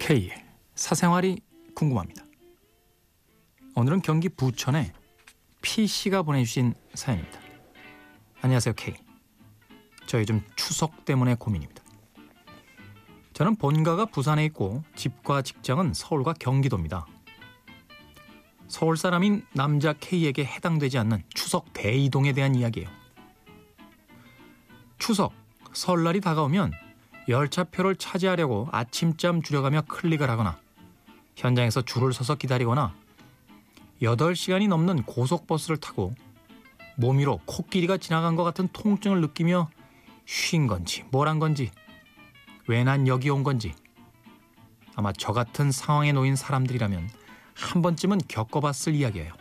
K 사생활이 궁금합니다. 오늘은 경기 부천에 P 씨가 보내주신 사연입니다. 안녕하세요 K. 저 요즘 추석 때문에 고민입니다. 저는 본가가 부산에 있고 집과 직장은 서울과 경기도입니다. 서울 사람인 남자 K에게 해당되지 않는 추석 대이동에 대한 이야기예요. 추석, 설날이 다가오면 열차표를 차지하려고 아침잠 줄여가며 클릭을 하거나 현장에서 줄을 서서 기다리거나 8시간이 넘는 고속버스를 타고 몸 위로 코끼리가 지나간 것 같은 통증을 느끼며 쉰 건지 뭘 한 건지 왜 난 여기 온 건지 아마 저 같은 상황에 놓인 사람들이라면 한 번쯤은 겪어봤을 이야기예요.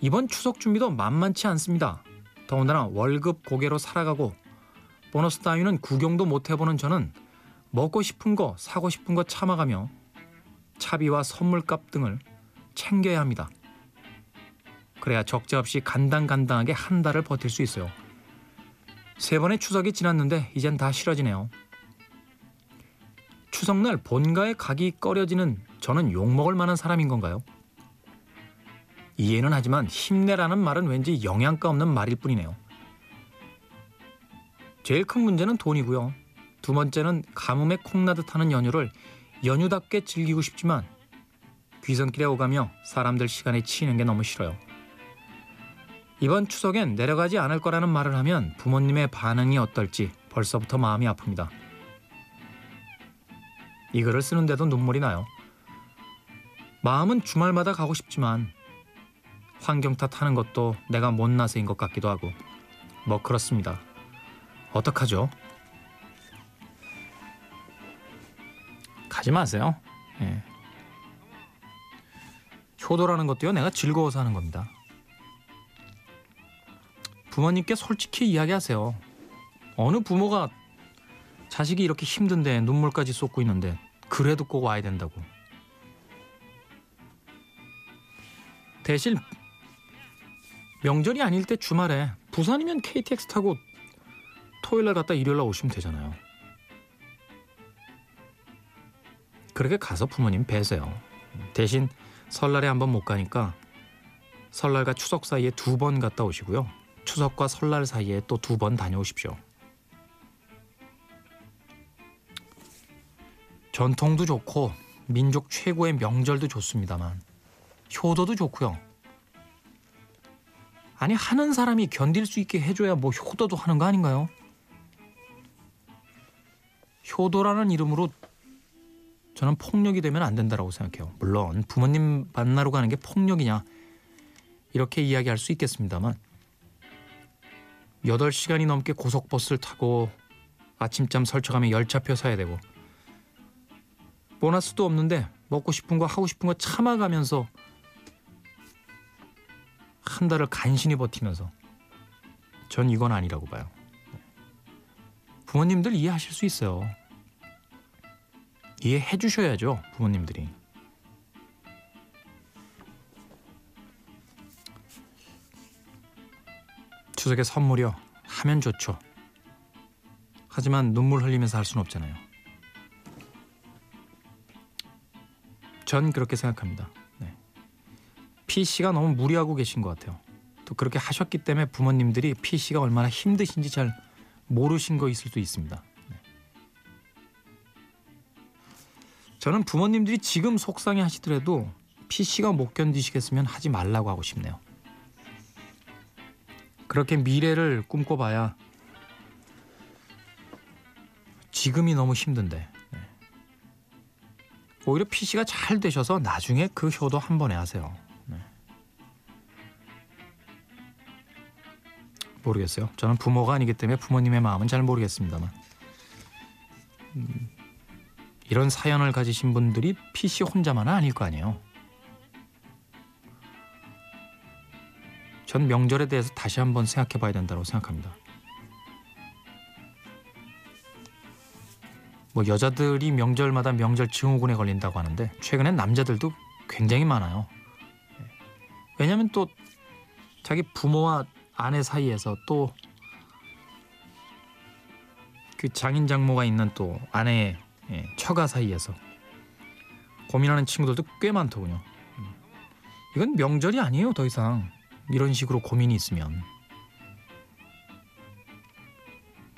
이번 추석 준비도 만만치 않습니다. 더군다나 월급 고개로 살아가고 보너스 따위는 구경도 못 해보는 저는 먹고 싶은 거 사고 싶은 거 참아가며 차비와 선물값 등을 챙겨야 합니다. 그래야 적재 없이 간당간당하게 한 달을 버틸 수 있어요. 세 번의 추석이 지났는데 이젠 다 싫어지네요. 추석날 본가에 가기 꺼려지는 저는 욕먹을 만한 사람인 건가요? 이해는 하지만 힘내라는 말은 왠지 영양가 없는 말일 뿐이네요. 제일 큰 문제는 돈이고요. 두 번째는 가뭄에 콩나듯 하는 연휴를 연휴답게 즐기고 싶지만 귀성길에 오가며 사람들 시간에 치이는 게 너무 싫어요. 이번 추석엔 내려가지 않을 거라는 말을 하면 부모님의 반응이 어떨지 벌써부터 마음이 아픕니다. 이 글을 쓰는데도 눈물이 나요. 마음은 주말마다 가고 싶지만 환경 탓하는 것도 내가 못나서인 것 같기도 하고 뭐 그렇습니다. 어떡하죠? 가지 마세요. 예. 효도라는 것도요, 내가 즐거워서 하는 겁니다. 부모님께 솔직히 이야기하세요. 어느 부모가 자식이 이렇게 힘든데 눈물까지 쏟고 있는데 그래도 꼭 와야 된다고. 대신 명절이 아닐 때 주말에 부산이면 KTX 타고 토요일 날 갔다 일요일 날 오시면 되잖아요. 그렇게 가서 부모님 뵈세요. 대신 설날에 한번 못 가니까 설날과 추석 사이에 두 번 갔다 오시고요. 추석과 설날 사이에 또 두 번 다녀오십시오. 전통도 좋고 민족 최고의 명절도 좋습니다만 효도도 좋고요. 아니 하는 사람이 견딜 수 있게 해줘야 뭐 효도도 하는 거 아닌가요? 효도라는 이름으로 저는 폭력이 되면 안 된다라고 생각해요. 물론 부모님 만나러 가는 게 폭력이냐 이렇게 이야기할 수 있겠습니다만 8시간이 넘게 고속버스를 타고 아침잠 설쳐가며 열차표 사야 되고 보너스도 없는데 먹고 싶은 거 하고 싶은 거 참아가면서 한 달을 간신히 버티면서 전 이건 아니라고 봐요. 부모님들 이해하실 수 있어요. 이해해 주셔야죠, 부모님들이. 추석에 선물이요. 하면 좋죠. 하지만 눈물 흘리면서 할 수는 없잖아요. 전 그렇게 생각합니다. 네. PC가 너무 무리하고 계신 것 같아요. 또 그렇게 하셨기 때문에 부모님들이 PC가 얼마나 힘드신지 잘 모르신 거 있을 수 있습니다. 네. 저는 부모님들이 지금 속상해 하시더라도 PC가 못 견디시겠으면 하지 말라고 하고 싶네요. 그렇게 미래를 꿈꿔봐야 지금이 너무 힘든데 네. 오히려 PC가 잘 되셔서 나중에 그 효도 한 번에 하세요. 모르겠어요. 저는 부모가 아니기 때문에 부모님의 마음은 잘 모르겠습니다만 음, 이런 사연을 가지신 분들이 PC 혼자만은 아닐 거 아니에요. 전 명절에 대해서 다시 한번 생각해 봐야 된다고 생각합니다. 뭐 여자들이 명절마다 명절 증후군에 걸린다고 하는데 최근엔 남자들도 굉장히 많아요. 왜냐하면 또 자기 부모와 아내 사이에서 또 그 장인 장모가 있는 또 아내의 예, 처가 사이에서 고민하는 친구들도 꽤 많더군요. 음. 이건 명절이 아니에요, 더 이상. 이런 식으로 고민이 있으면.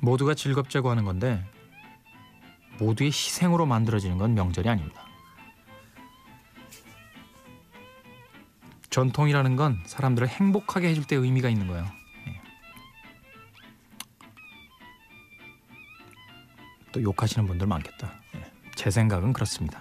모두가 즐겁자고 하는 건데 모두의 희생으로 만들어지는 건 명절이 아닙니다. 전통이라는 건 사람들을 행복하게 해줄 때 의미가 있는 거예요. 예. 또 욕하시는 분들 많겠다. 예. 제 생각은 그렇습니다.